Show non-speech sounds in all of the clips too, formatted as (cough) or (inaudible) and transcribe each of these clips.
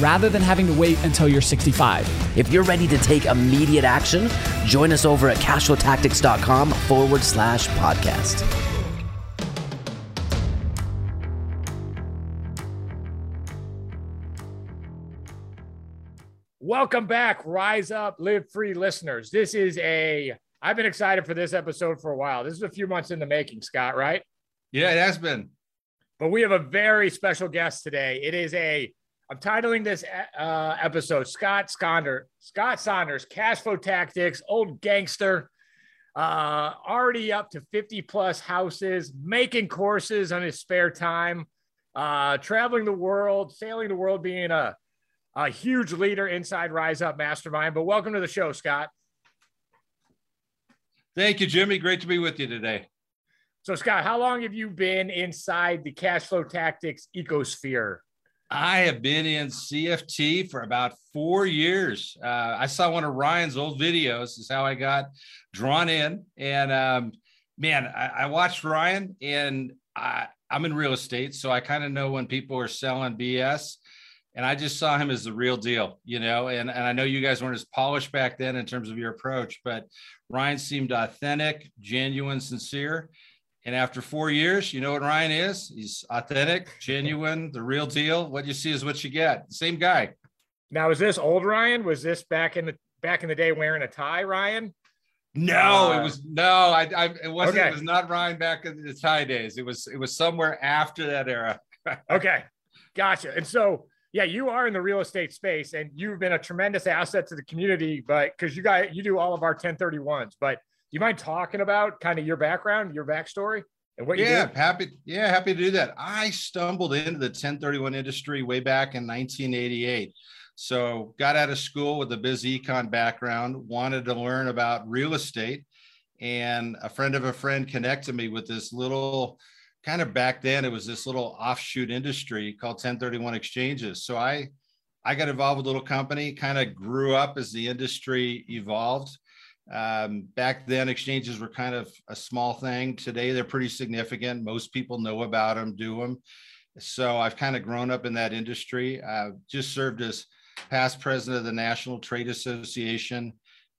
rather than having to wait until you're 65. If you're ready to take immediate action, join us over at cashflowtactics.com forward slash podcast. Welcome back, Rise Up, Live Free listeners. This is a, I've been excited for this episode for a while. This is a few months in the making, Scott, right? Yeah, it has been. But we have a very special guest today. It is a I'm titling this uh, episode Scott Saunders, Scott Saunders, Cash Flow Tactics, old gangster, uh, already up to 50 plus houses, making courses on his spare time, uh, traveling the world, sailing the world, being a, a huge leader inside Rise Up Mastermind. But welcome to the show, Scott. Thank you, Jimmy. Great to be with you today. So, Scott, how long have you been inside the cash flow tactics ecosphere? I have been in CFT for about four years. Uh, I saw one of Ryan's old videos. Is how I got drawn in. And um, man, I, I, watched Ryan, and I, I'm in real estate, so I kind of know when people are selling BS. And I just saw him as the real deal, you know. And, and I know you guys weren't as polished back then in terms of your approach, but Ryan seemed authentic, genuine, sincere. And after four years, you know what Ryan is? He's authentic, genuine, the real deal. What you see is what you get. Same guy. Now, is this old Ryan? Was this back in the back in the day wearing a tie, Ryan? No, uh, it was no. I, I it wasn't. Okay. It was not Ryan back in the tie days. It was it was somewhere after that era. (laughs) okay, gotcha. And so, yeah, you are in the real estate space, and you've been a tremendous asset to the community. But because you guys, you do all of our 1031s, but you mind talking about kind of your background, your backstory, and what you yeah, happy yeah, happy to do that. I stumbled into the 1031 industry way back in 1988. So got out of school with a biz econ background, wanted to learn about real estate, and a friend of a friend connected me with this little kind of back then it was this little offshoot industry called 1031 exchanges. So I I got involved with a little company, kind of grew up as the industry evolved um, back then, exchanges were kind of a small thing. Today, they're pretty significant. Most people know about them, do them. So I've kind of grown up in that industry. Uh, just served as past president of the National Trade Association.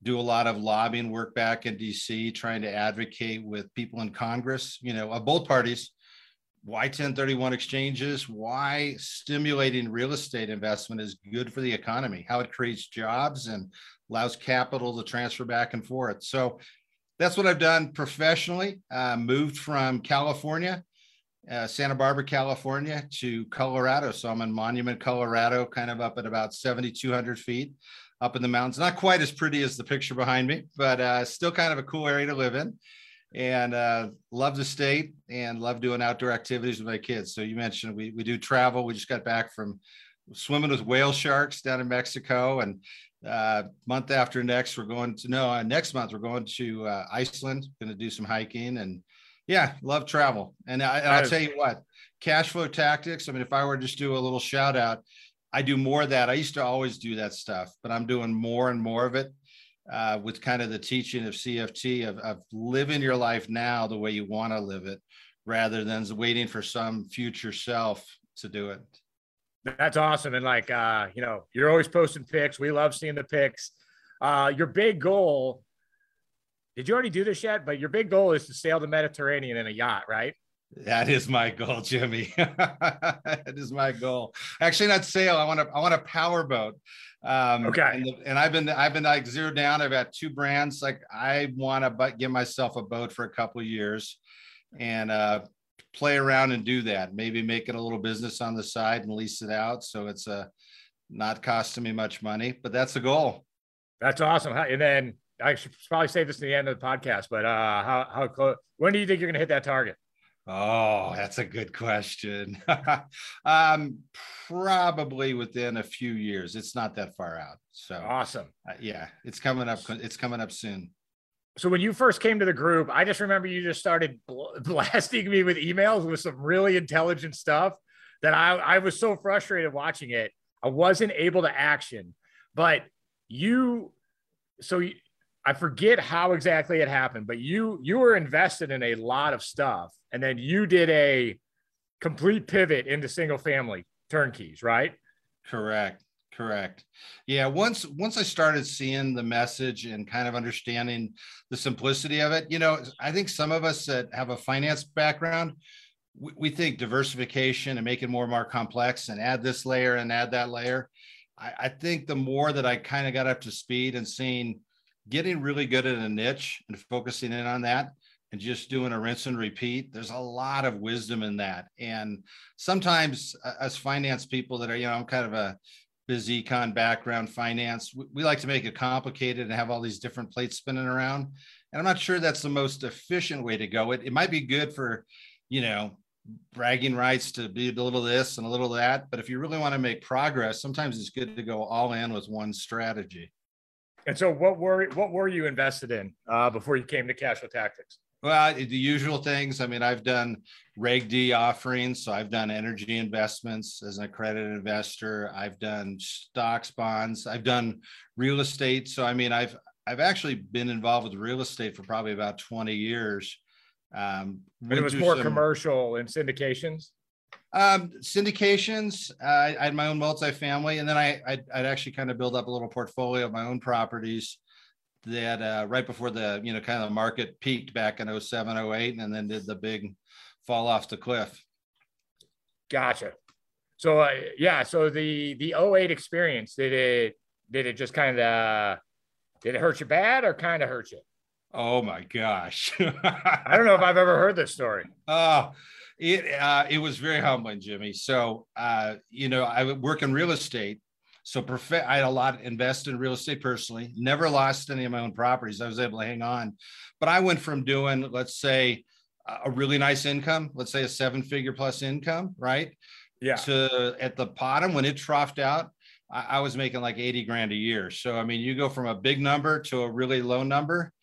Do a lot of lobbying work back in DC, trying to advocate with people in Congress, you know, of both parties. Why 1031 exchanges? Why stimulating real estate investment is good for the economy? How it creates jobs and allows capital to transfer back and forth. So that's what I've done professionally. Uh, moved from California, uh, Santa Barbara, California to Colorado. So I'm in Monument, Colorado, kind of up at about 7,200 feet up in the mountains. Not quite as pretty as the picture behind me, but uh, still kind of a cool area to live in. And uh, love the state and love doing outdoor activities with my kids. So you mentioned we, we do travel. We just got back from swimming with whale sharks down in Mexico and uh, month after next, we're going to no uh, next month we're going to uh, Iceland. Going to do some hiking and yeah, love travel. And, I, and I'll tell you what, cash flow tactics. I mean, if I were to just do a little shout out, I do more of that. I used to always do that stuff, but I'm doing more and more of it uh, with kind of the teaching of CFT of, of living your life now the way you want to live it, rather than waiting for some future self to do it. That's awesome. And like, uh, you know, you're always posting pics. We love seeing the pics. Uh, your big goal, did you already do this yet? But your big goal is to sail the Mediterranean in a yacht, right? That is my goal, Jimmy. (laughs) that is my goal. Actually, not sail. I want to. I want a power boat. Um, okay. And, the, and, I've been. I've been like zeroed down. I've got two brands. Like I want to, but give myself a boat for a couple years, and uh, play around and do that. Maybe make it a little business on the side and lease it out. So it's a uh, not costing me much money, but that's the goal. That's awesome. And then I should probably say this at the end of the podcast, but uh, how, how close, when do you think you're going to hit that target? Oh, that's a good question. (laughs) um, probably within a few years. It's not that far out. So awesome. Uh, yeah, it's coming up. It's coming up soon. So when you first came to the group, I just remember you just started (laughs) blasting me with emails with some really intelligent stuff that I, I was so frustrated watching it. I wasn't able to action, but you, so you, I forget how exactly it happened, but you you were invested in a lot of stuff, and then you did a complete pivot into single family turnkeys, right? Correct. Correct. Yeah. Once once I started seeing the message and kind of understanding the simplicity of it, you know, I think some of us that have a finance background, we, we think diversification and make it more and more complex and add this layer and add that layer. I, I think the more that I kind of got up to speed and seeing getting really good at a niche and focusing in on that and just doing a rinse and repeat there's a lot of wisdom in that. And sometimes uh, as finance people that are you know i'm kind of a busy econ background finance we, we like to make it complicated and have all these different plates spinning around. And i'm not sure that's the most efficient way to go. It, it might be good for you know bragging rights to be a little this and a little that but if you really want to make progress sometimes it's good to go all in with one strategy and so, what were what were you invested in uh, before you came to Cashflow Tactics? Well, the usual things. I mean, I've done Reg D offerings, so I've done energy investments as an accredited investor. I've done stocks, bonds. I've done real estate. So, I mean, I've I've actually been involved with real estate for probably about twenty years. Um, but it was more some, commercial and syndications. Um, syndications. Uh, I had my own multifamily, and then I I'd, I'd, actually kind of build up a little portfolio of my own properties that uh, right before the you know kind of the market peaked back in 07, 08, and then did the big fall off the cliff. Gotcha. So uh, yeah, so the the 08 experience did it did it just kind of did it hurt you bad or kind of hurt you? Oh my gosh. (laughs) I don't know if I've ever heard this story. Oh, it uh, it was very humbling, Jimmy. So uh, you know, I work in real estate. So prof- I had a lot invested in real estate personally. Never lost any of my own properties. I was able to hang on, but I went from doing, let's say, a really nice income, let's say a seven-figure plus income, right? Yeah. To at the bottom when it troughed out, I, I was making like eighty grand a year. So I mean, you go from a big number to a really low number.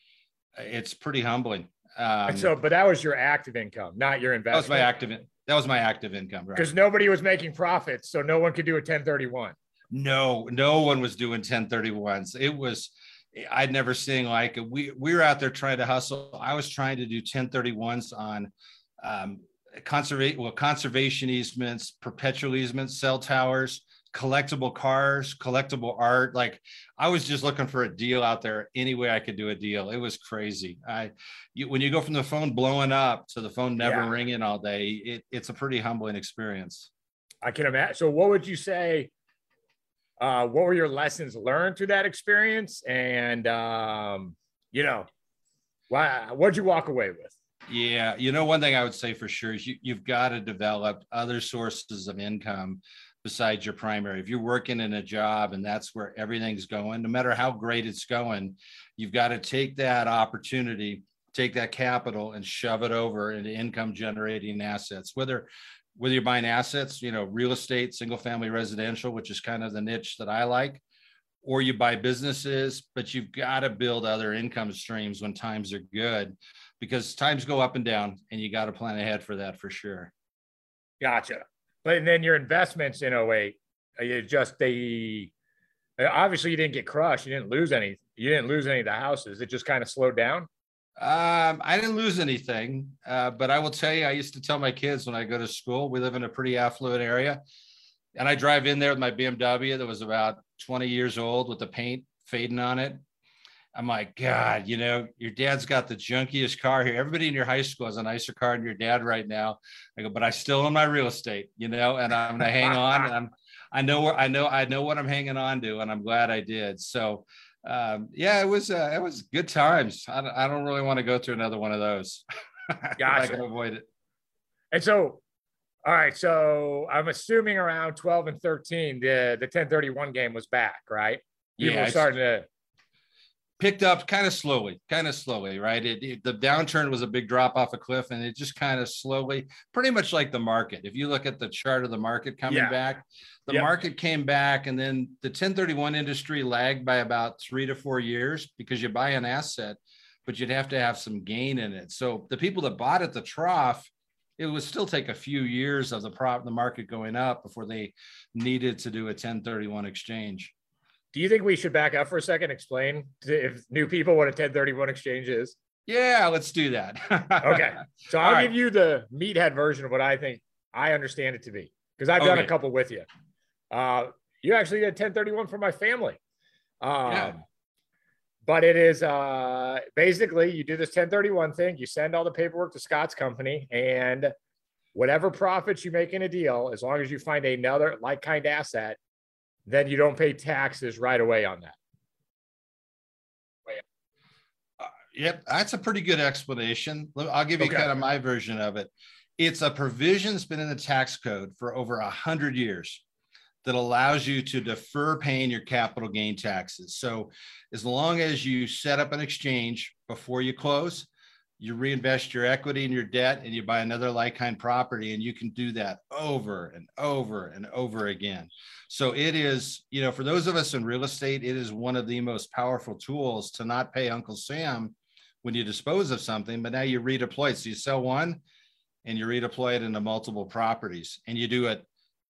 It's pretty humbling. Um, so, but that was your active income, not your investment. That was my active. That was my active income, right? Because nobody was making profits, so no one could do a 1031. No, no one was doing 1031s. It was. I'd never seen like we we were out there trying to hustle. I was trying to do 1031s on um, conservate well conservation easements, perpetual easements, cell towers, collectible cars, collectible art. Like I was just looking for a deal out there any way I could do a deal. It was crazy. I you, when you go from the phone blowing up to the phone never yeah. ringing all day, it, it's a pretty humbling experience. I can imagine. So what would you say? Uh, what were your lessons learned through that experience? And um, you know, why what'd you walk away with? Yeah, you know, one thing I would say for sure is you, you've got to develop other sources of income besides your primary. If you're working in a job and that's where everything's going, no matter how great it's going, you've got to take that opportunity, take that capital and shove it over into income generating assets, whether whether you're buying assets, you know, real estate, single family residential, which is kind of the niche that I like, or you buy businesses, but you've got to build other income streams when times are good because times go up and down and you got to plan ahead for that for sure. Gotcha. But then your investments in 08, uh, you just they uh, obviously you didn't get crushed. You didn't lose any. You didn't lose any of the houses. It just kind of slowed down. Um, I didn't lose anything, uh, but I will tell you, I used to tell my kids when I go to school, we live in a pretty affluent area, and I drive in there with my BMW that was about 20 years old with the paint fading on it. I'm like, God, you know, your dad's got the junkiest car here. Everybody in your high school has a nicer car than your dad right now. I go, but I still own my real estate, you know, and I'm gonna hang on. And I'm, I know where I know I know what I'm hanging on to, and I'm glad I did. So, um, yeah, it was uh, it was good times. I, I don't really want to go through another one of those. (laughs) Gotcha. I can avoid it. And so, all right. So I'm assuming around 12 and 13, the the 1031 game was back, right? People yeah, starting to picked up kind of slowly, kind of slowly, right? It, it, the downturn was a big drop off a cliff, and it just kind of slowly, pretty much like the market. If you look at the chart of the market coming Yeah. back, the Yep. market came back, and then the 1031 industry lagged by about three to four years because you buy an asset, but you'd have to have some gain in it. So the people that bought at the trough, it would still take a few years of the prop the market going up before they needed to do a 1031 exchange. Do you think we should back up for a second? Explain to, if new people what a 1031 exchange is. Yeah, let's do that. (laughs) Okay. So I'll give you the meathead version of what I think I understand it to be because I've done a couple with you. Uh, you actually did 1031 for my family. Um, Yeah. But it is uh, basically you do this 1031 thing, you send all the paperwork to Scott's company, and whatever profits you make in a deal, as long as you find another like kind asset, then you don't pay taxes right away on that. Uh, Yep, that's a pretty good explanation. I'll give you Okay. kind of my version of it. It's a provision that's been in the tax code for over a hundred years that allows you to defer paying your capital gain taxes. So as long as you set up an exchange before you close, you reinvest your equity and your debt and you buy another like kind property and you can do that over and over and over again. So it is, you know, for those of us in real estate, it is one of the most powerful tools to not pay Uncle Sam when you dispose of something, but now you redeploy it. So you sell one and you redeploy it into multiple properties and you do it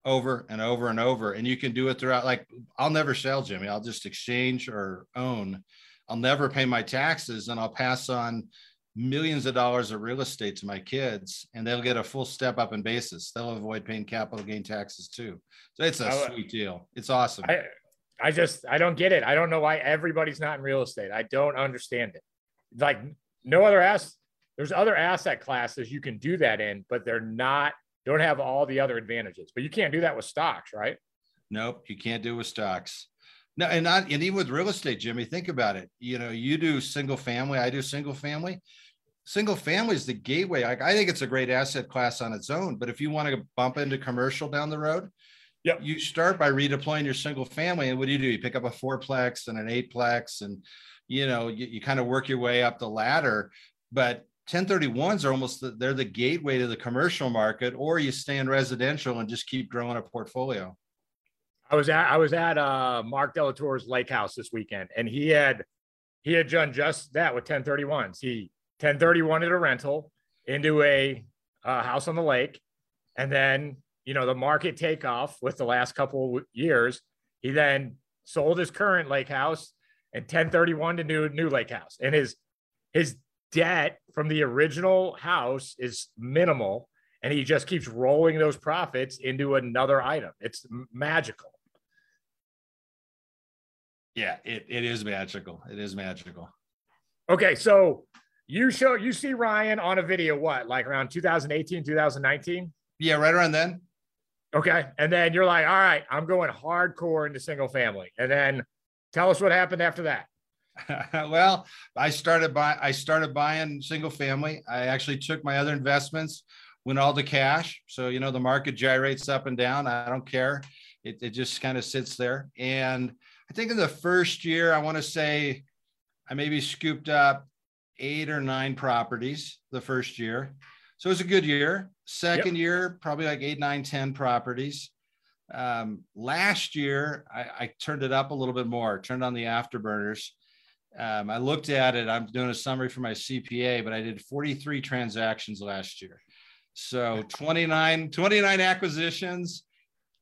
over and over and over. And you can do it throughout, like, I'll never sell, Jimmy. I'll just exchange or own. I'll never pay my taxes and I'll pass on millions of dollars of real estate to my kids and they'll get a full step up in basis. They'll avoid paying capital gain taxes too. So it's a I- sweet deal. It's awesome. I I just I don't get it. I don't know why everybody's not in real estate. I don't understand it. Like no other ass there's other asset classes you can do that in, but they're not don't have all the other advantages. But you can't do that with stocks, right? Nope, you can't do with stocks. No, and not and even with real estate, Jimmy. Think about it. You know, you do single family. I do single family. Single family is the gateway. Like I think it's a great asset class on its own. But if you want to bump into commercial down the road, Yep. you start by redeploying your single family. And what do you do? You pick up a fourplex and an eightplex, and you know you, you kind of work your way up the ladder. But 1031s are almost the, they're the gateway to the commercial market, or you stay in residential and just keep growing a portfolio. I was at I was at uh Mark Delatour's lake house this weekend, and he had he had done just that with 1031s. He 1031 at a rental into a uh, house on the lake, and then you know the market takeoff with the last couple of years. He then sold his current lake house and 1031 to new new lake house, and his his debt from the original house is minimal and he just keeps rolling those profits into another item. It's magical. Yeah, it, it is magical. It is magical. Okay, so you show you see Ryan on a video what like around 2018 2019 Yeah, right around then. okay and then you're like all right i'm going hardcore into single family and then tell us what happened after that (laughs) well, I started by I started buying single family. I actually took my other investments, went all the cash. So you know the market gyrates up and down. I don't care. It, it just kind of sits there. And I think in the first year, I want to say I maybe scooped up eight or nine properties the first year. So it was a good year. Second year, probably like eight, nine, ten properties. Um, last year, I, I turned it up a little bit more, turned on the afterburners. Um, I looked at it. I'm doing a summary for my CPA, but I did 43 transactions last year. So 29, 29 acquisitions,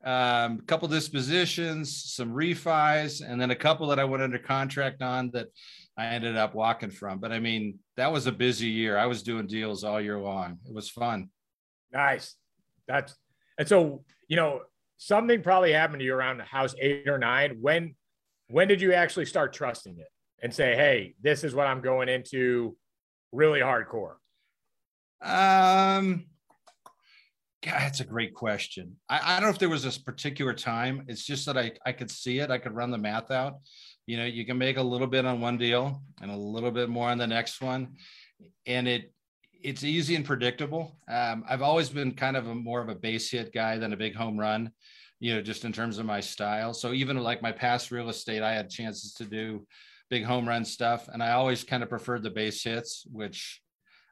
um, a couple dispositions, some refis, and then a couple that I went under contract on that I ended up walking from. But I mean, that was a busy year. I was doing deals all year long. It was fun. nice that's and so you know something probably happened to you around house eight or nine when when did you actually start trusting it and say hey this is what i'm going into really hardcore Um, God, that's a great question. I, I don't know if there was this particular time. It's just that I, I could see it. I could run the math out. You know, you can make a little bit on one deal and a little bit more on the next one. And it it's easy and predictable. Um, I've always been kind of a more of a base hit guy than a big home run, you know, just in terms of my style. So even like my past real estate, I had chances to do big home run stuff. And I always kind of preferred the base hits, which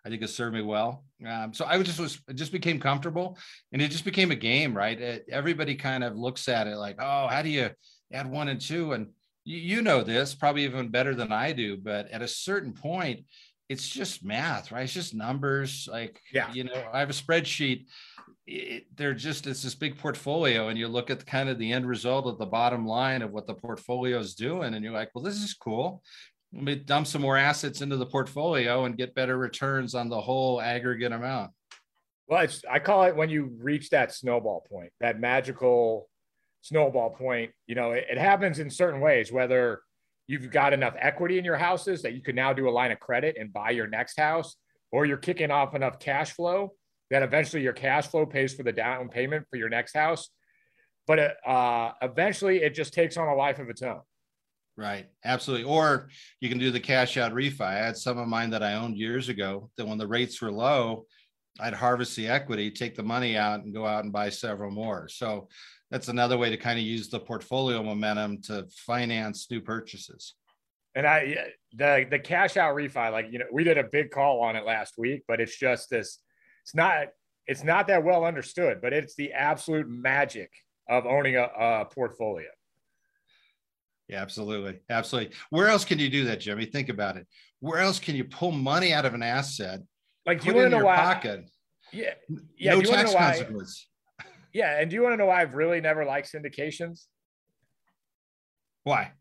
I think has served me well. Um, so I just was just became comfortable, and it just became a game, right? It, everybody kind of looks at it like, oh, how do you add one and two? And you, you know this probably even better than I do, but at a certain point, it's just math, right? It's just numbers. Like, yeah, you know, I have a spreadsheet. It, they're just it's this big portfolio, and you look at kind of the end result of the bottom line of what the portfolio is doing, and you're like, well, this is cool let me dump some more assets into the portfolio and get better returns on the whole aggregate amount. Well, I call it when you reach that snowball point, that magical snowball point. You know, it, it happens in certain ways, whether you've got enough equity in your houses that you can now do a line of credit and buy your next house, or you're kicking off enough cash flow that eventually your cash flow pays for the down payment for your next house. But uh, eventually it just takes on a life of its own. Right. Absolutely. Or you can do the cash out refi. I had some of mine that I owned years ago that when the rates were low, I'd harvest the equity, take the money out, and go out and buy several more. So that's another way to kind of use the portfolio momentum to finance new purchases. And I, the the cash out refi, like you know, we did a big call on it last week, but it's just this. It's not. It's not that well understood, but it's the absolute magic of owning a, a portfolio. Yeah, absolutely. Absolutely. Where else can you do that, Jimmy? Think about it. Where else can you pull money out of an asset? Like, do you want to know why? Pocket, yeah. Yeah. No tax consequence. Yeah. And do you want to know why I've really never liked syndications? Why?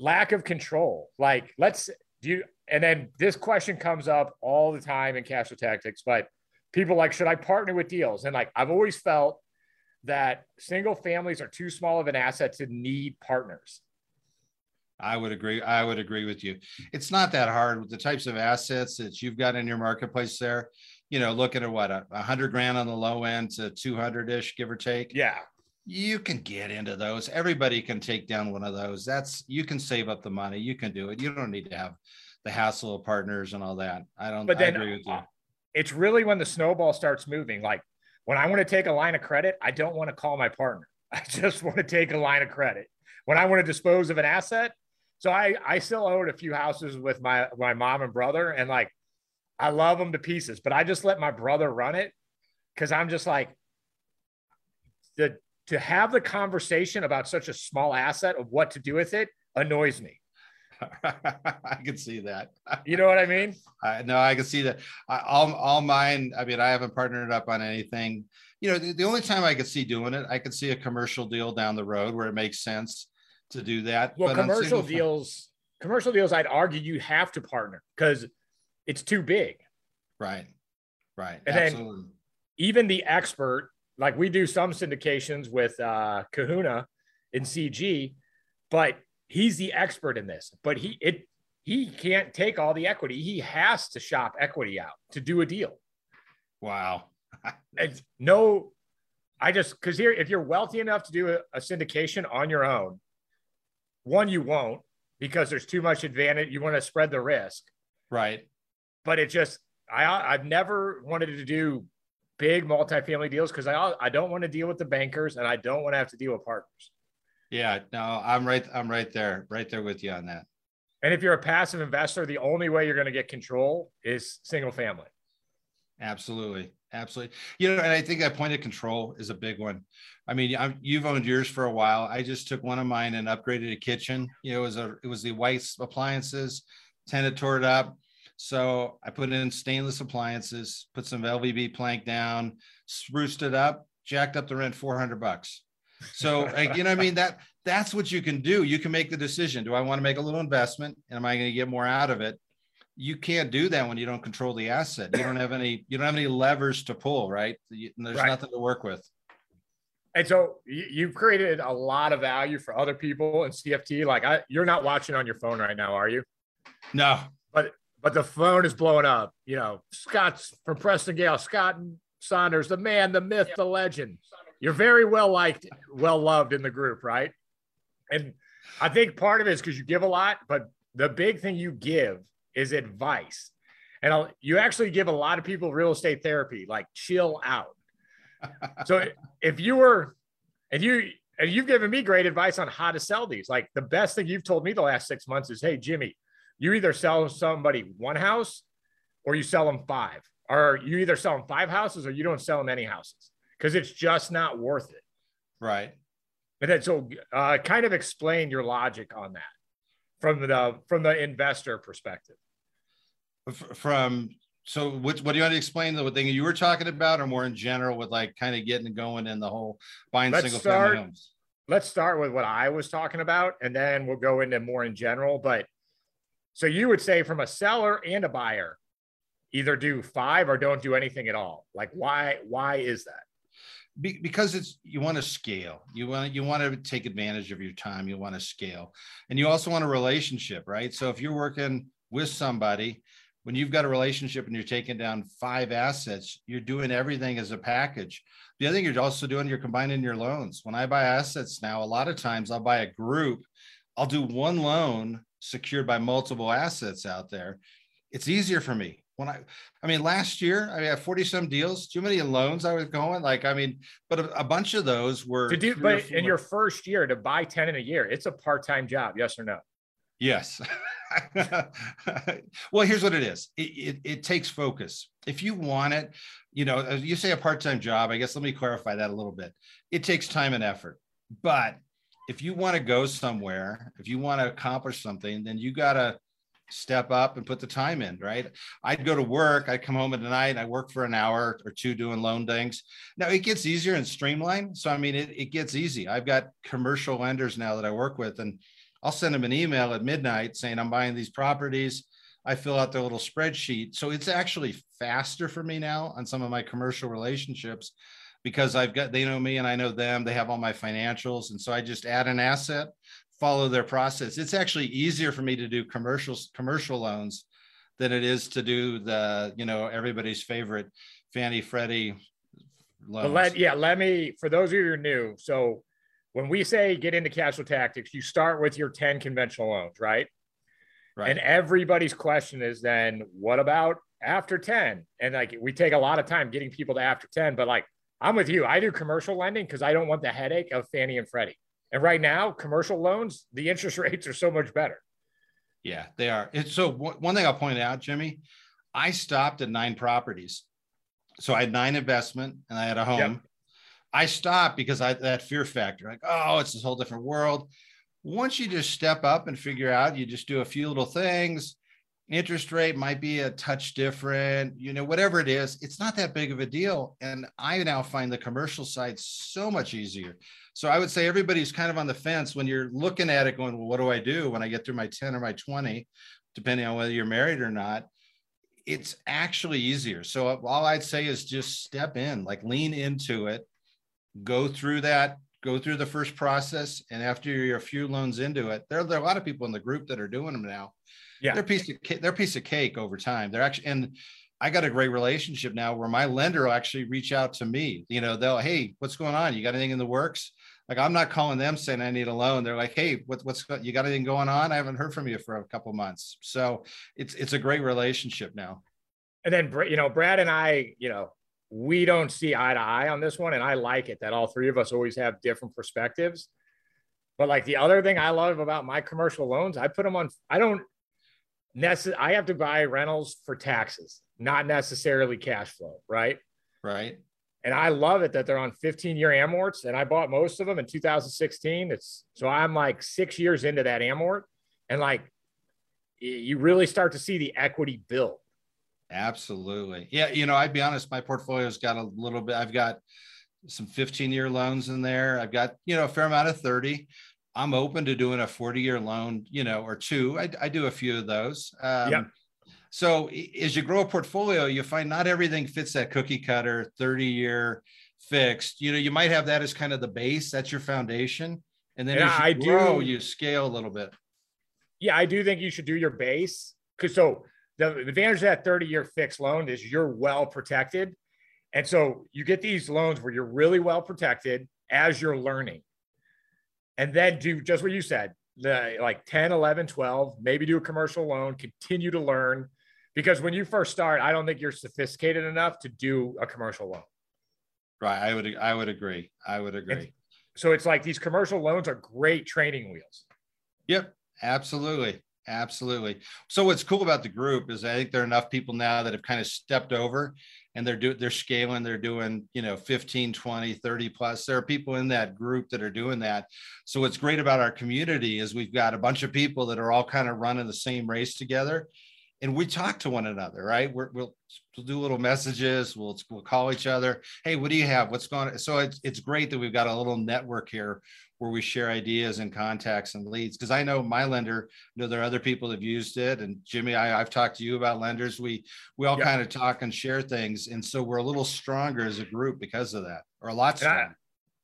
Lack of control. Like, let's do you, and then this question comes up all the time in cash flow tactics, but people like, should I partner with deals? And like, I've always felt that single families are too small of an asset to need partners. I would agree. I would agree with you. It's not that hard with the types of assets that you've got in your marketplace there. You know, looking at what a hundred grand on the low end to 200 ish, give or take. Yeah. You can get into those. Everybody can take down one of those. That's you can save up the money. You can do it. You don't need to have the hassle of partners and all that. I don't but then, I agree with you. Uh, it's really when the snowball starts moving. Like when I want to take a line of credit, I don't want to call my partner. (laughs) I just want to take a line of credit. When I want to dispose of an asset, so I I still own a few houses with my my mom and brother, and like I love them to pieces, but I just let my brother run it because I'm just like the to have the conversation about such a small asset of what to do with it annoys me. (laughs) I can see that. You know what I mean? I, no, I can see that. I, all, all mine. I mean, I haven't partnered up on anything. You know, the, the only time I could see doing it, I could see a commercial deal down the road where it makes sense to do that. Well, commercial deals, commercial deals, I'd argue you have to partner because it's too big. Right. Right. And Absolutely. then even the expert, like we do some syndications with uh, Kahuna in CG, but he's the expert in this. But he it he can't take all the equity. He has to shop equity out to do a deal. Wow. (laughs) no, I just because here, if you're wealthy enough to do a, a syndication on your own, one, you won't because there's too much advantage. You want to spread the risk. Right. But it just, I, I've never wanted to do big multifamily deals because I, I don't want to deal with the bankers and I don't want to have to deal with partners. Yeah, no, I'm right. I'm right there, right there with you on that. And if you're a passive investor, the only way you're going to get control is single family. Absolutely. Absolutely. You know, and I think that point of control is a big one. I mean, I'm, you've owned yours for a while. I just took one of mine and upgraded a kitchen. You know, it was a it was the white appliances, tended tore it up. So I put in stainless appliances, put some LVP plank down, spruced it up, jacked up the rent 400 bucks. So like, you know, I mean that that's what you can do. You can make the decision. Do I want to make a little investment? And am I going to get more out of it? You can't do that when you don't control the asset. You don't have any you don't have any levers to pull, right? There's right. nothing to work with. And so you've created a lot of value for other people in CFT. Like I, you're not watching on your phone right now, are you? No. But but the phone is blowing up. You know, Scott's from Preston Gale, Scott Saunders, the man, the myth, the legend. You're very well liked, well loved in the group, right? And I think part of it is because you give a lot, but the big thing you give is advice. And I'll, you actually give a lot of people real estate therapy, like chill out. so (laughs) if you were, if you, and you've given me great advice on how to sell these. Like the best thing you've told me the last six months is, hey, Jimmy, you either sell somebody one house or you sell them five, or you either sell them five houses or you don't sell them any houses because it's just not worth it. Right. And then so uh, kind of explain your logic on that from the from the investor perspective. From so what, what do you want to explain the thing you were talking about or more in general with like kind of getting going in the whole buying let's single start, family homes? let's start with what i was talking about and then we'll go into more in general but so you would say from a seller and a buyer either do five or don't do anything at all. Like why why is that? Be, because it's you want to scale. You want you want to take advantage of your time. You want to scale. And you also want a relationship right? So if you're working with somebody when you've got a relationship and you're taking down five assets, you're doing everything as a package. The other thing you're also doing, you're combining your loans. When I buy assets now, a lot of times I'll buy a group, I'll do one loan secured by multiple assets out there. It's easier for me. When I, I mean, last year I had 40 some deals. Too many loans I was going. Like, I mean, but a, a bunch of those were to do, but in your first year to buy 10 in a year, it's a part time job. Yes or no? Yes. (laughs) well, here's what it is. It, it, it, takes focus. If you want it, you know, you say a part-time job, I guess let me clarify that a little bit. It takes time and effort. But if you want to go somewhere, if you want to accomplish something, then you got to step up and put the time in, right? I'd go to work, I'd come home at night, I work for an hour or two doing loan things. Now it gets easier and streamlined. So I mean it, it gets easy. I've got commercial lenders now that I work with and I'll send them an email at midnight saying I'm buying these properties. I fill out their little spreadsheet. So it's actually faster for me now on some of my commercial relationships because I've got, they know me and I know them. They have all my financials. And so I just add an asset, follow their process. It's actually easier for me to do commercials, commercial loans than it is to do the, you know, everybody's favorite Fannie Freddie loans. Let, yeah, let me, for those of you who are new. So when we say get into cash flow tactics, you start with your 10 conventional loans, right? Right. And everybody's question is then what about after 10? And like we take a lot of time getting people to after 10, but like I'm with you. I do commercial lending because I don't want the headache of Fannie and Freddie. And right now, commercial loans, the interest (laughs) rates are so much better. Yeah, they are. It's so one thing I'll point out, Jimmy, I stopped at nine properties. So I had nine investment and I had a home. Yep. I stopped because I that fear factor, like, oh, it's this whole different world. Once you just step up and figure out, you just do a few little things. Interest rate might be a touch different, you know, whatever it is, it's not that big of a deal. And I now find the commercial side so much easier. So I would say everybody's kind of on the fence when you're looking at it, going, well, what do I do when I get through my 10 or my 20, depending on whether you're married or not? It's actually easier. So all I'd say is just step in, like lean into it go through that go through the first process and after you're a few loans into it there, there are a lot of people in the group that are doing them now. Yeah. They're piece of they're piece of cake over time. They're actually and i got a great relationship now where my lender will actually reach out to me. You know they'll hey what's going on? You got anything in the works? Like i'm not calling them saying i need a loan. They're like hey what, what's you got anything going on? I haven't heard from you for a couple months. So it's it's a great relationship now. And then you know brad and i you know we don't see eye to eye on this one. And I like it that all three of us always have different perspectives. But like the other thing I love about my commercial loans, I put them on, I don't necessarily, I have to buy rentals for taxes, not necessarily cash flow. Right. Right. And I love it that they're on 15 year amorts. And I bought most of them in 2016. It's so I'm like six years into that amort. And like you really start to see the equity build Absolutely. Yeah. You know, I'd be honest, my portfolio's got a little bit, I've got some 15 year loans in there. I've got, you know, a fair amount of 30. I'm open to doing a 40 year loan, you know, or two. I, I do a few of those. Um, yeah. So as you grow a portfolio, you find not everything fits that cookie cutter 30 year fixed. You know, you might have that as kind of the base. That's your foundation. And then yeah, as you I grow, do, you scale a little bit. Yeah, I do think you should do your base. Cause so the advantage of that 30 year fixed loan is you're well protected. And so you get these loans where you're really well protected as you're learning. And then do just what you said, the like 10, 11, 12, maybe do a commercial loan, continue to learn. Because when you first start, I don't think you're sophisticated enough to do a commercial loan. Right. I would I would agree. I would agree. And, so it's like these commercial loans are great training wheels. Yep, absolutely. Absolutely. So what's cool about the group is I think there are enough people now that have kind of stepped over and they're doing they're scaling, they're doing, you know, 15, 20, 30 plus. There are people in that group that are doing that. So what's great about our community is we've got a bunch of people that are all kind of running the same race together and we talk to one another, right? we will we'll do little messages. We'll we'll call each other. Hey, what do you have? What's going on? So it's it's great that we've got a little network here where we share ideas and contacts and leads. Because I know my lender, you know there are other people that have used it, and Jimmy, I, I've talked to you about lenders. We we all yep. kind of talk and share things, and so we're a little stronger as a group because of that, or a lot stronger.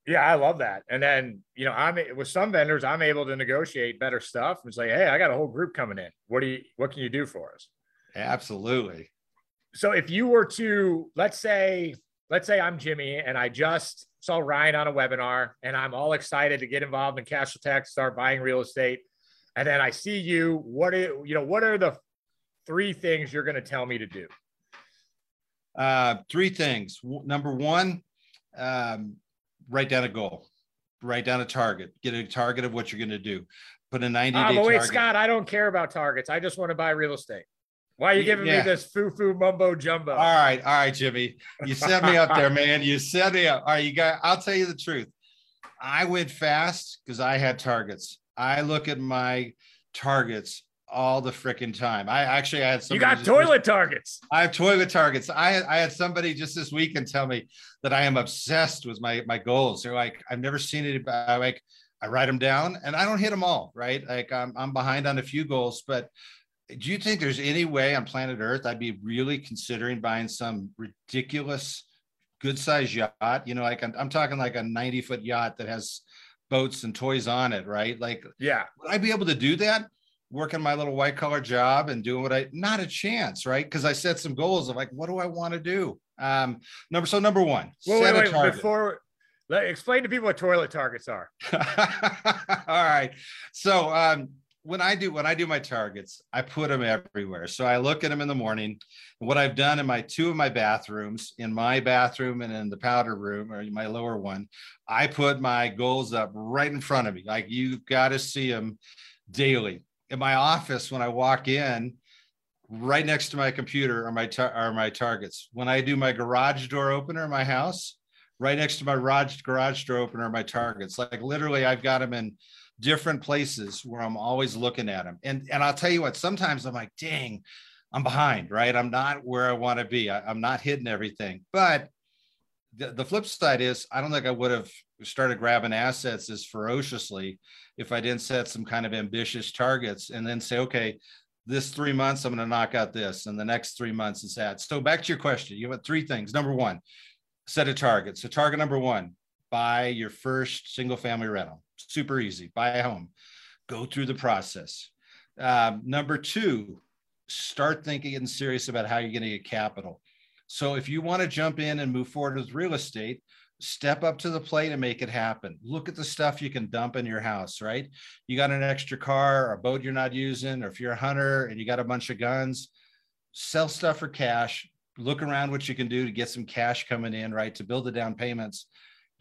Yeah, I love that. And then, you know, I'm with some vendors, I'm able to negotiate better stuff and say, Hey, I got a whole group coming in. What do you, what can you do for us? Absolutely. So if you were to, let's say, let's say I'm Jimmy and I just saw Ryan on a webinar and I'm all excited to get involved in cash tech, start buying real estate. And then I see you, what are, you know, what are the three things you're going to tell me to do? Uh, three things. Number one, um, write down a goal, write down a target, get a target of what you're going to do. Put a 90 day. Oh, wait, target. Scott, I don't care about targets. I just want to buy real estate. Why are you giving yeah. me this foo foo mumbo jumbo? All right, all right, Jimmy. You set me up there, man. You set me up. All right, you got. I'll tell you the truth. I went fast because I had targets. I look at my targets all the freaking time. I actually I had some. You got toilet targets. I have toilet targets. I had, I had somebody just this weekend tell me that I am obsessed with my my goals. They're like I've never seen it. I like I write them down and I don't hit them all. Right, like I'm I'm behind on a few goals, but do you think there's any way on planet Earth I'd be really considering buying some ridiculous good sized yacht? You know, like I'm, I'm talking like a 90 foot yacht that has boats and toys on it, right? Like, yeah, would I be able to do that? Working my little white collar job and doing what I not a chance, right? Because I set some goals of like, what do I want to do? Um, number so number one, well, wait, wait, before let explain to people what toilet targets are. (laughs) All right. So um, when I do when I do my targets, I put them everywhere. So I look at them in the morning. What I've done in my two of my bathrooms, in my bathroom and in the powder room or my lower one, I put my goals up right in front of me. Like you got to see them daily. In my office, when I walk in, right next to my computer are my tar- are my targets. When I do my garage door opener in my house, right next to my garage garage door opener are my targets. Like literally, I've got them in different places where I'm always looking at them. And and I'll tell you what, sometimes I'm like, dang, I'm behind, right? I'm not where I want to be. I, am not hitting everything. But the, the flip side is I don't think I would have started grabbing assets as ferociously if I didn't set some kind of ambitious targets and then say, okay, this three months, I'm going to knock out this, and the next three months is that. So back to your question, you have three things. Number one, set a target. So target number one, buy your first single family rental super easy. Buy a home, go through the process. Um, number two, start thinking and serious about how you're going to get capital. So if you want to jump in and move forward with real estate, step up to the plate and make it happen. Look at the stuff you can dump in your house, right? You got an extra car or a boat you're not using, or if you're a hunter and you got a bunch of guns, sell stuff for cash. Look around what you can do to get some cash coming in, right? To build the down payments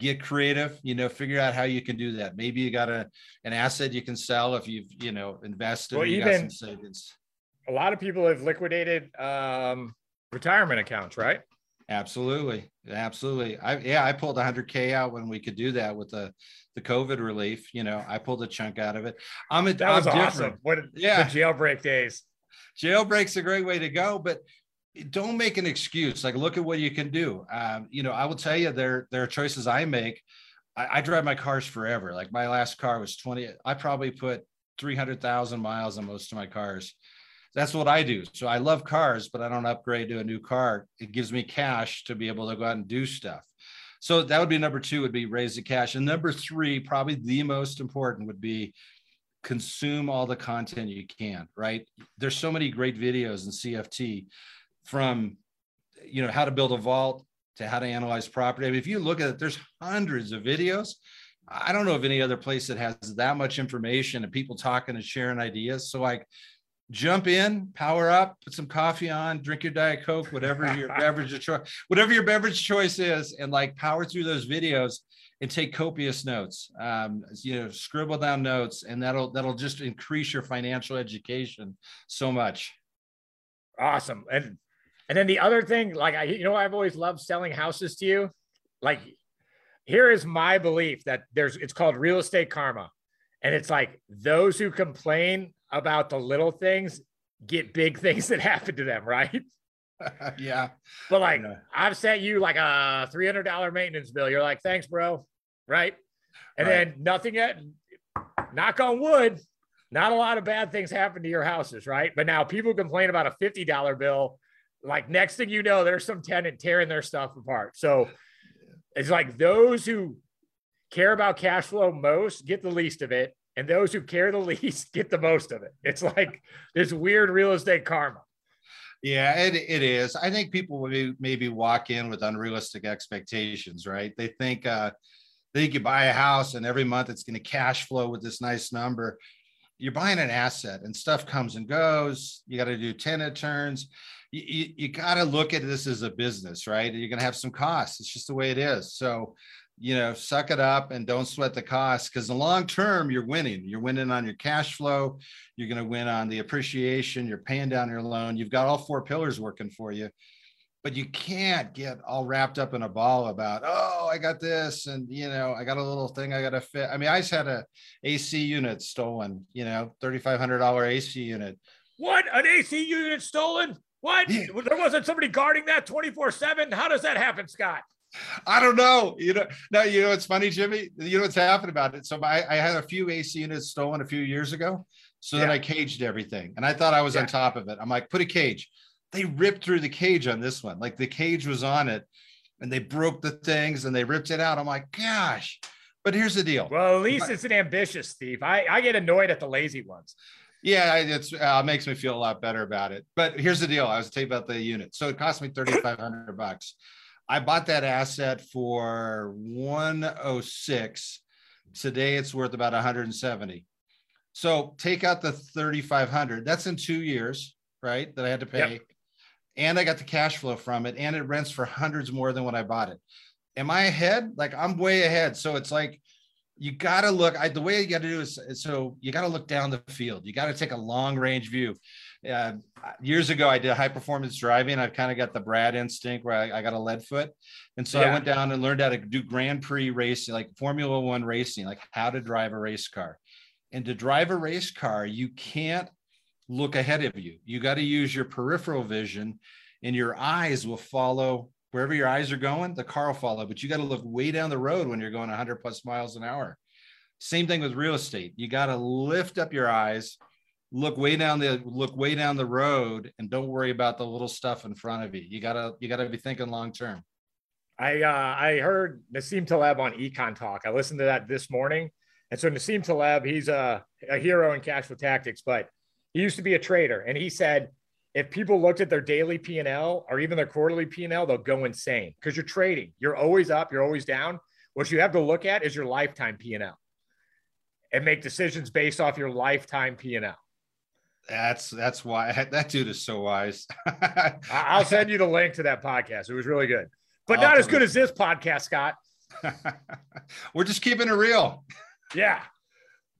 get creative you know figure out how you can do that. Maybe you got a an asset you can sell if you've you know invested well, even, savings. a lot of people have liquidated um, retirement accounts right? Absolutely. Absolutely. I yeah i pulled 100k out when we could do that with the the covid relief you know i pulled a chunk out of it. I'm a, that was I'm awesome. Different. what yeah. the jailbreak days. Jailbreak's a great way to go but don't make an excuse. Like, look at what you can do. Um, you know, I will tell you there there are choices I make. I, I, drive my cars forever. Like my last car was 20. I probably put 300,000 miles on most of my cars. That's what I do. So I love cars, but I don't upgrade to a new car. It gives me cash to be able to go out and do stuff. So that would be number two would be raise the cash. And number three, probably the most important would be consume all the content you can, right? There's so many great videos in CFT from you know how to build a vault to how to analyze property. I mean, if you look at it, there's hundreds of videos. I don't know of any other place that has that much information and people talking and sharing ideas. So like jump in, power up, put some coffee on, drink your diet coke, whatever your (laughs) beverage of choice, whatever your beverage choice is, and like power through those videos and take copious notes. Um, you know, scribble down notes, and that'll that'll just increase your financial education so much. Awesome. And and then the other thing, like I, you know, I've always loved selling houses to you. Like, here is my belief that there's it's called real estate karma. And it's like those who complain about the little things get big (laughs) things that happen to them, right? (laughs) yeah. But like. I've sent you like a $300 maintenance bill. You're like, thanks, bro. Right. And right. then nothing yet, knock on wood, not a lot of bad things happen to your houses. Right. But now people complain about a $50 bill. Like next thing you know, there's some tenant tearing their stuff apart. So it's like those who care about cash flow most get the least of it. And those who care the (laughs) least get the most of it. It's like this weird real estate karma. Yeah, it, it is. I think people will maybe walk in with unrealistic expectations, right? They think uh, they you buy a house and every month it's going to cash flow with this nice number. You're buying an asset and stuff comes and goes. You got to do tenant turns. You, you, got to look at this as a business, right? You're going to have some costs. It's just the way it is. So you know, suck it up and don't sweat the cost because the long term you're winning. You're winning on your cash flow. You're going to win on the appreciation. You're paying down your loan. You've got all four pillars working for you. But you can't get all wrapped up in a ball about, oh, I got this, and you know, I got a little thing I got to fit. I mean, I just had a AC unit stolen, you know, thirty-five hundred dollar AC unit. What an AC unit stolen? What? Yeah. There wasn't somebody guarding that 24 7. How does that happen, Scott? I don't know. You know, no, you know, it's funny, Jimmy. You know what's happened about it. So I, I had a few AC units stolen a few years ago. So yeah. then I caged everything. And I thought I was yeah. on top of it. I'm like, put a cage. They ripped through the cage on this one. Like the cage was on it and they broke the things and they ripped it out. I'm like, gosh. But here's the deal. Well, at least it's an ambitious thief. I, I get annoyed at the lazy ones. Yeah, it uh, makes me feel a lot better about it. But here's the deal. I was telling you about the unit. So it cost me 3,500 bucks. I bought that asset for 106. Today it's worth about 170. So take out the 3,500. That's in two years, right? That I had to pay. Yep. And I got the cash flow from it, and it rents for hundreds more than when I bought it. Am I ahead? Like I'm way ahead. So it's like you got to look. I, the way you got to do is so you got to look down the field. You got to take a long range view uh, years ago, I did high performance driving. I've kind of got the Brad instinct where I, I got a lead foot. And so yeah. I went down and learned how to do Grand Prix racing, like Formula One racing, like how to drive a race car. And to drive a race car, you can't look ahead of you. You got to use your peripheral vision, and your eyes will follow wherever your eyes are going, the car will follow. But you got to look way down the road when you're going 100 plus miles an hour. Same thing with real estate. You got to lift up your eyes look way down the look way down the road and don't worry about the little stuff in front of you. You gotta you gotta be thinking long term. I uh, I heard Nassim Taleb on Econ Talk. I listened to that this morning, and so Nassim Taleb, he's a, a hero in cash flow tactics, but he used to be a trader, and he said if people looked at their daily P and L or even their quarterly P and L, they'll go insane because you're trading. You're always up. You're always down. What you have to look at is your lifetime P and make decisions based off your lifetime P and L. That's that's why (laughs) that dude is so wise. I'll send you the link to that podcast. It was really good, but not as good as this podcast, Scott. (laughs) We're just keeping it real. Yeah.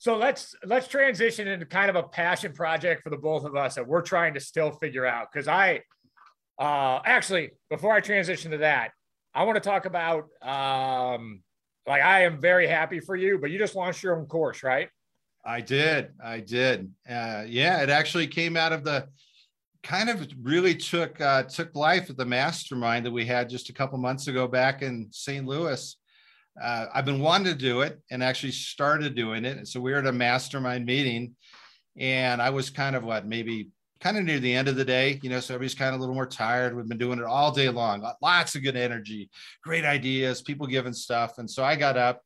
So let's let's transition into kind of a passion project for the both of us that we're trying to still figure out. Because I uh actually before I transition to that, I want to talk about um like I am very happy for you, but you just launched your own course, right? I did. I did. Uh, yeah, it actually came out of the kind of really took uh, took life at the mastermind that we had just a couple months ago back in St. Louis. Uh, I've been wanting to do it and actually started doing it. So we were at a mastermind meeting, and I was kind of what maybe kind of near the end of the day, you know, so everybody's kind of a little more tired. We've been doing it all day long, lots of good energy, great ideas, people giving stuff. And so I got up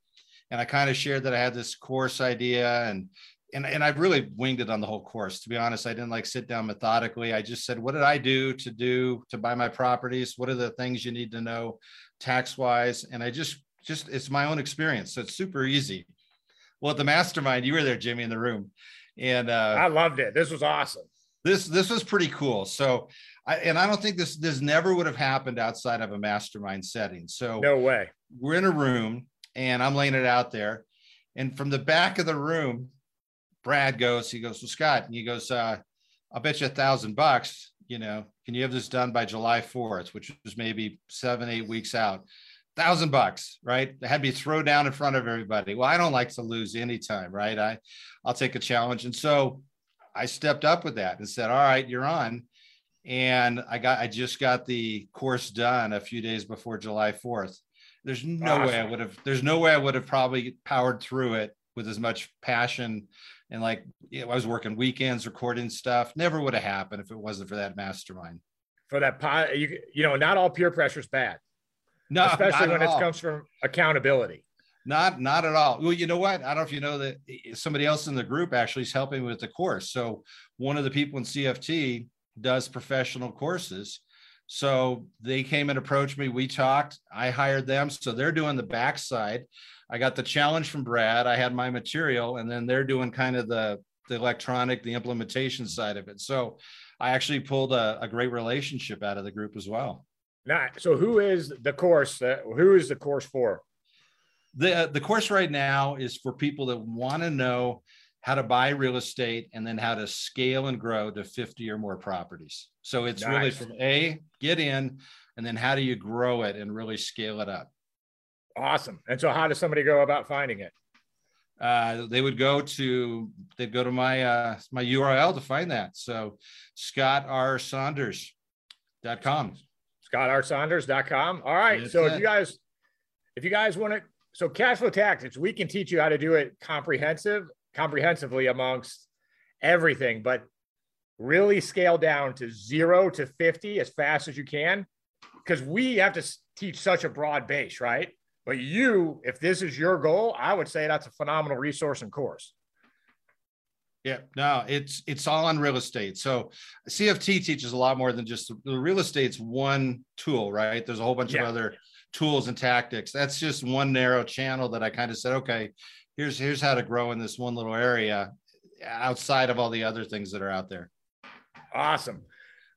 and I kind of shared that I had this course idea and and and I really winged it on the whole course. To be honest, I didn't like sit down methodically. I just said, what did I do to do to buy my properties? What are the things you need to know tax wise? And I just just it's my own experience, so it's super easy. Well, at the mastermind, you were there, Jimmy, in the room, and uh, I loved it. This was awesome. This this was pretty cool. So, I, and I don't think this this never would have happened outside of a mastermind setting. So no way. We're in a room and I'm laying it out there. And from the back of the room, Brad goes, he goes, well, Scott, and he goes, uh, I'll bet you a thousand bucks, you know, can you have this done by July 4th, which is maybe seven, eight weeks out? Thousand bucks, right? It had me throw down in front of everybody. Well, I don't like to lose anytime, right? I, I'll take a challenge. And so I stepped up with that and said, all right, you're on. And I got, I just got the course done a few days before July 4th. There's no awesome. way I would have, there's no way I would have probably powered through it with as much passion and like you know, I was working weekends recording stuff. Never would have happened if it wasn't for that mastermind. For that, you you know, not all peer pressure is bad. No, especially when it comes from accountability. Not not at all. Well, you know what? I don't know if you know that eh, eh, somebody else in the group actually is helping with the course. So one of the people in CFT does professional courses. So they came and approached me. We talked. I hired them. So they're doing the backside. I got the challenge from Brad. I had my material, and then they're doing kind of the the electronic, the implementation side of it. So I actually pulled a, a great relationship out of the group as well. Now, so who is the course? Who is the course for? The uh, the course right now is for people that want to know how to buy real estate and then how to scale and grow to 50 or more properties. So it's nice. really from A, get in, and then how do you grow it and really scale it up. Awesome. And so, how does somebody go about finding it? Uh, they would go to they'd go to my uh, my URL to find that. So scottrsaunders.com. scottrsaunders.com. All right. That's so it. if you guys if you guys want to so cash flow tactics, we can teach you how to do it comprehensive, comprehensively amongst everything, but really scale down to zero to 50 as fast as you can. Because we have to teach such a broad base, right? But you, if this is your goal, I would say that's a phenomenal resource and course. Yeah, no, it's it's all on real estate. So CFT teaches a lot more than just the real estate's one tool, right? There's a whole bunch yeah. of other tools and tactics. That's just one narrow channel that I kind of said, okay, here's here's how to grow in this one little area outside of all the other things that are out there. Awesome.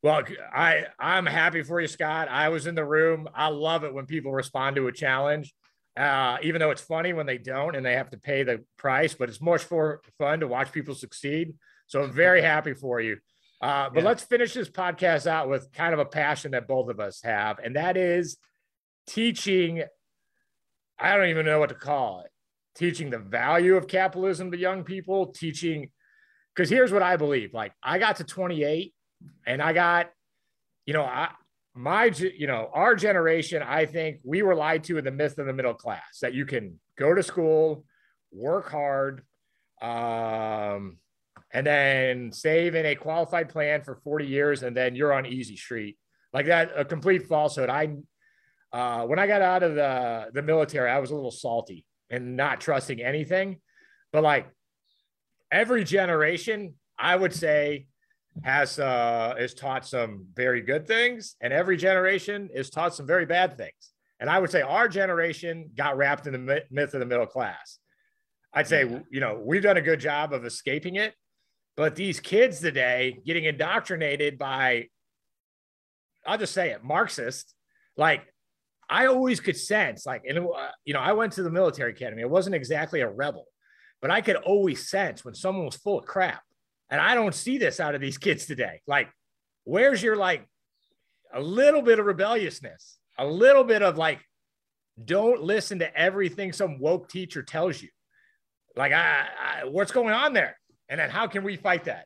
Well, I I'm happy for you, Scott. I was in the room. I love it when people respond to a challenge uh, even though it's funny when they don't and they have to pay the price, but it's much more fun to watch people succeed. So I'm very happy for you. Uh, but yeah. let's finish this podcast out with kind of a passion that both of us have, and that is teaching. I don't even know what to call it. Teaching the value of capitalism to young people, teaching, because here's what I believe. Like, I got to 28 and I got, you know, I, my you know our generation i think we were lied to in the myth of the middle class that you can go to school work hard um, and then save in a qualified plan for 40 years and then you're on easy street. Like that a complete falsehood. I uh, when i got out of the the military i was a little salty and not trusting anything. But like every generation i would say has uh, is taught some very good things, and every generation is taught some very bad things. And I would say our generation got wrapped in the myth of the middle class. I'd say yeah. you know we've done a good job of escaping it, but these kids today getting indoctrinated by, I'll just say it, Marxist. Like I always could sense, like, and uh, you know, I went to the military academy. I wasn't exactly a rebel, but I could always sense when someone was full of crap and I don't see this out of these kids today. Like, where's your like a little bit of rebelliousness, a little bit of like, don't listen to everything some woke teacher tells you. Like, I, I what's going on there? And then how can we fight that?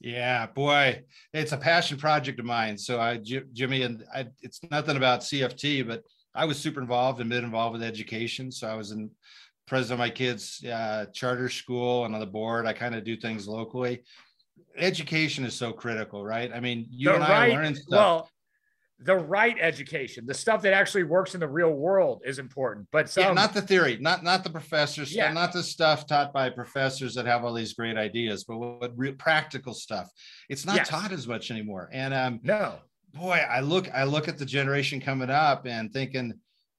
Yeah, boy, it's a passion project of mine. So I, Jimmy, and I, it's nothing about CFT, but I was super involved and been involved with education. So I was in president of my kids' uh, charter school and on the board. I kind of do things locally. Education is so critical, right? I mean, you the and right, I learn stuff. Well, the right education, the stuff that actually works in the real world, is important. But some, yeah, not the theory, not not the professors, yeah. not the stuff taught by professors that have all these great ideas, but what, real practical stuff. It's not yes. taught as much anymore. And um, no, boy, I look I look at the generation coming up and thinking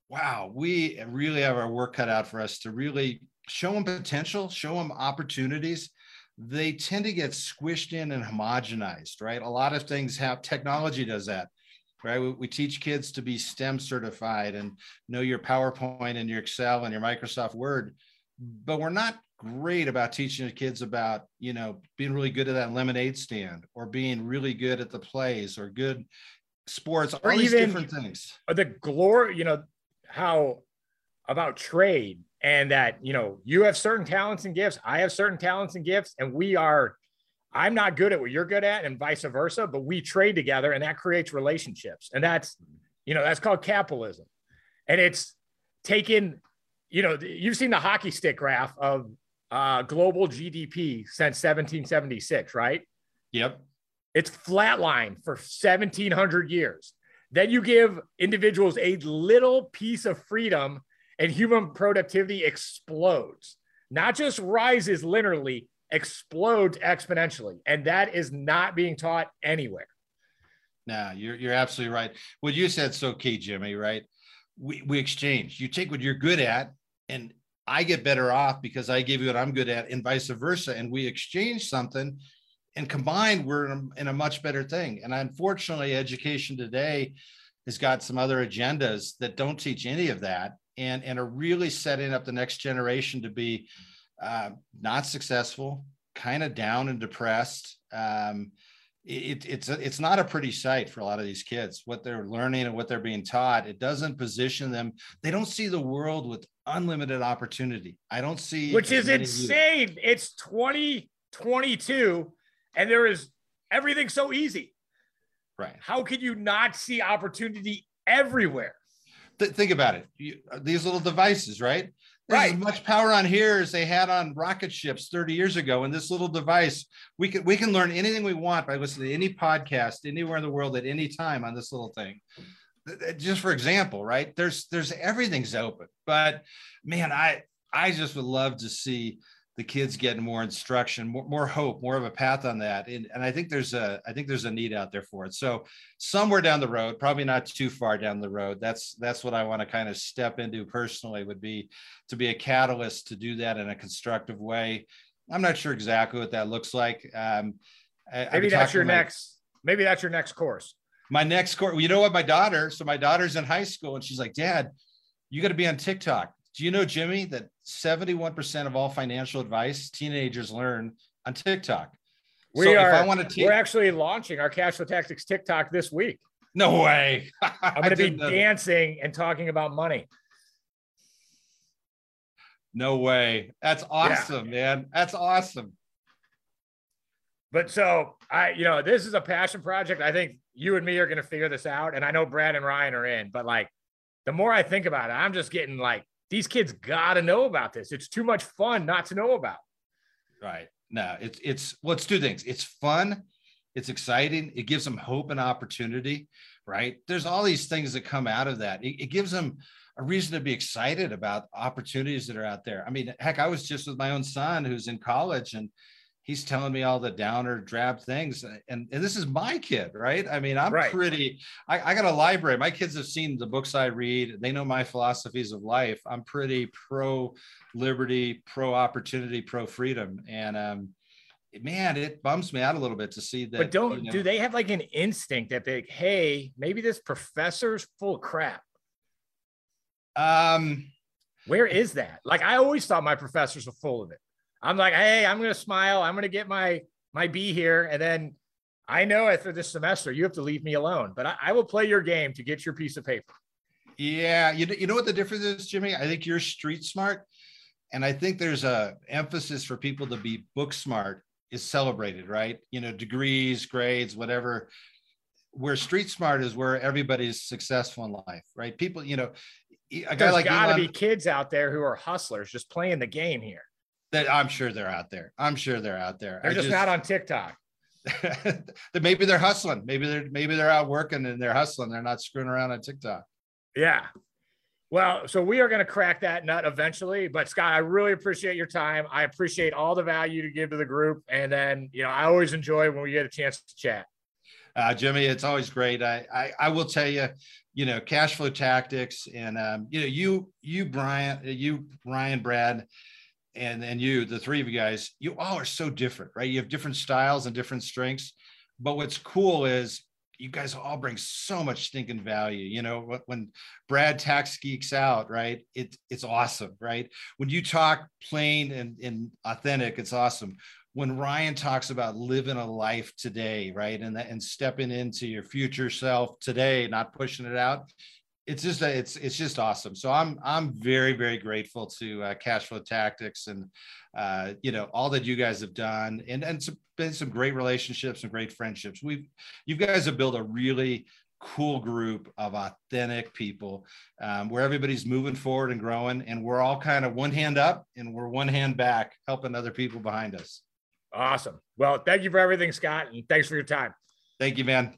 wow, we really have our work cut out for us to really show them potential, show them opportunities. They tend to get squished in and homogenized, right? A lot of things have technology does that. right? We, we, teach kids to be STEM certified and know your PowerPoint and your Excel and your Microsoft Word, but we're not great about teaching the kids about, you know, being really good at that lemonade stand or being really good at the plays or good sports, or all these different things. The glory, you know, how about trade and that, you know, you have certain talents and gifts, I have certain talents and gifts, and we are I'm not good at what you're good at, and vice versa, but we trade together and that creates relationships. And that's, you know, that's called capitalism. And it's taken, you know, you've seen the hockey stick graph of uh, global GDP since 1776, right? Yep. It's flatlined for 1700 years. Then you give individuals a little piece of freedom and human productivity explodes, not just rises linearly, explodes exponentially. And that is not being taught anywhere. No, you're, you're absolutely right. What you said so key, Jimmy, right? We, we exchange. You take what you're good at, and I get better off because I give you what I'm good at, and vice versa. And we exchange something, and combined, we're in a, in a much better thing. And unfortunately, education today has got some other agendas that don't teach any of that and, and are really setting up the next generation to be uh, not successful, kind of down and depressed. Um, it, it's a, it's not a pretty sight for a lot of these kids. What they're learning and what they're being taught, it doesn't position them. They don't see the world with unlimited opportunity. I don't see, which is insane. It's 2022, and there is everything so easy. Right? How can you not see opportunity everywhere? Th- think about it. You, uh, these little devices, right? There's right. as much power on here as they had on rocket ships 30 years ago. And this little device, we can we can learn anything we want by listening to any podcast anywhere in the world at any time on this little thing. Just for example, right? There's there's everything's open. But man, I I just would love to see the kids getting more instruction, more, more hope, more of a path on that. And, and I think there's a I think there's a need out there for it. So somewhere down the road, probably not too far down the road, that's that's what I want to kind of step into personally would be to be a catalyst to do that in a constructive way. I'm not sure exactly what that looks like. Um, maybe that's your my, next. Maybe that's your next course. My next course. You know what? My daughter. So my daughter's in high school, and she's like, "Dad, you got to be on TikTok." Do you know, Jimmy, that 71% of all financial advice teenagers learn on TikTok? We so are. If I want to te- we're actually launching our cash flow tactics TikTok this week. No way. (laughs) I'm going to be dancing and talking about money. No way. That's awesome, yeah. man. That's awesome. But so I, you know, this is a passion project. I think you and me are going to figure this out. And I know Brad and Ryan are in, but like the more I think about it, I'm just getting like these kids got to know about this. It's too much fun not to know about. Right. No, it's it's let's do things. It's fun. It's exciting. It gives them hope and opportunity. Right. There's all these things that come out of that. It, it gives them a reason to be excited about opportunities that are out there. I mean, heck, I was just with my own son who's in college and he's telling me all the downer drab things and, and this is my kid right? I mean i'm right. pretty I, I, got a library. My kids have seen the books i read. They know my philosophies of life. I'm pretty pro liberty pro opportunity pro freedom. And um man it bums me out a little bit to see that but don't you know, do they have like an instinct that they hey maybe this professor's full of crap? Um where is that? Like i always thought my professors were full of it I'm like, hey, I'm gonna smile. I'm gonna get my my B here, and then I know after this semester you have to leave me alone. But I, I will play your game to get your piece of paper. Yeah, you know, you know what the difference is, Jimmy. I think you're street smart, and I think there's a emphasis for people to be book smart is celebrated, right? You know, degrees, grades, whatever. Where street smart is where everybody's successful in life, right? People, you know, a guy There's like got to be kids out there who are hustlers, just playing the game here. That I'm sure they're out there. I'm sure they're out there. They're just, just, not on TikTok. (laughs) that maybe they're hustling. Maybe they're maybe they're out working and they're hustling. They're not screwing around on TikTok. Yeah. Well, so we are going to crack that nut eventually. But Scott, I really appreciate your time. I appreciate all the value to give to the group. And then, you know, I always enjoy when we get a chance to chat. Uh, Jimmy, it's always great. I, I, I will tell you, you know, cash flow tactics, and um, you know, you you Brian, you Ryan, Brad, and and you, the three of you guys, you all are so different, right? You have different styles and different strengths. But what's cool is you guys all bring so much stinking value. You know, when Brad tax geeks out, right? It, it's awesome, right? When you talk plain and, and authentic, it's awesome. When Ryan talks about living a life today, right? And and stepping into your future self today, not pushing it out. It's just a, it's it's just awesome. So I'm I'm very very grateful to uh, Cashflow Tactics and uh, you know all that you guys have done and and some, been some great relationships and great friendships. We've you guys have built a really cool group of authentic people um, where everybody's moving forward and growing and we're all kind of one hand up and we're one hand back helping other people behind us awesome well thank you for everything scott and thanks for your time thank you man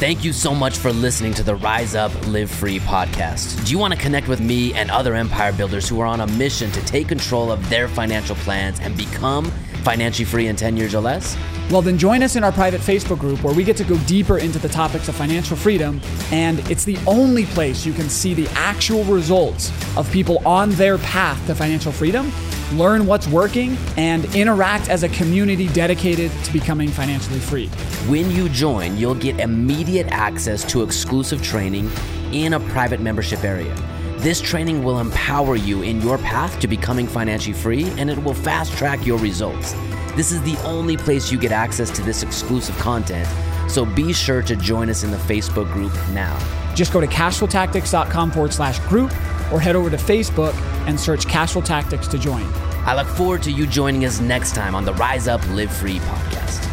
Thank you so much for listening to the Rise Up Live Free podcast. Do you want to connect with me and other empire builders who are on a mission to take control of their financial plans and become financially free in 10 years or less? Well, then join us in our private Facebook group where we get to go deeper into the topics of financial freedom. And it's the only place you can see the actual results of people on their path to financial freedom learn what's working, and interact as a community dedicated to becoming financially free. When you join, you'll get immediate access to exclusive training in a private membership area. This training will empower you in your path to becoming financially free and it will fast track your results. This is the only place you get access to this exclusive content, so be sure to join us in the Facebook group now. Just go to cashflowtactics.com forward slash group or head over to Facebook and search Cashflow Tactics to join. I look forward to you joining us next time on the Rise Up Live Free podcast.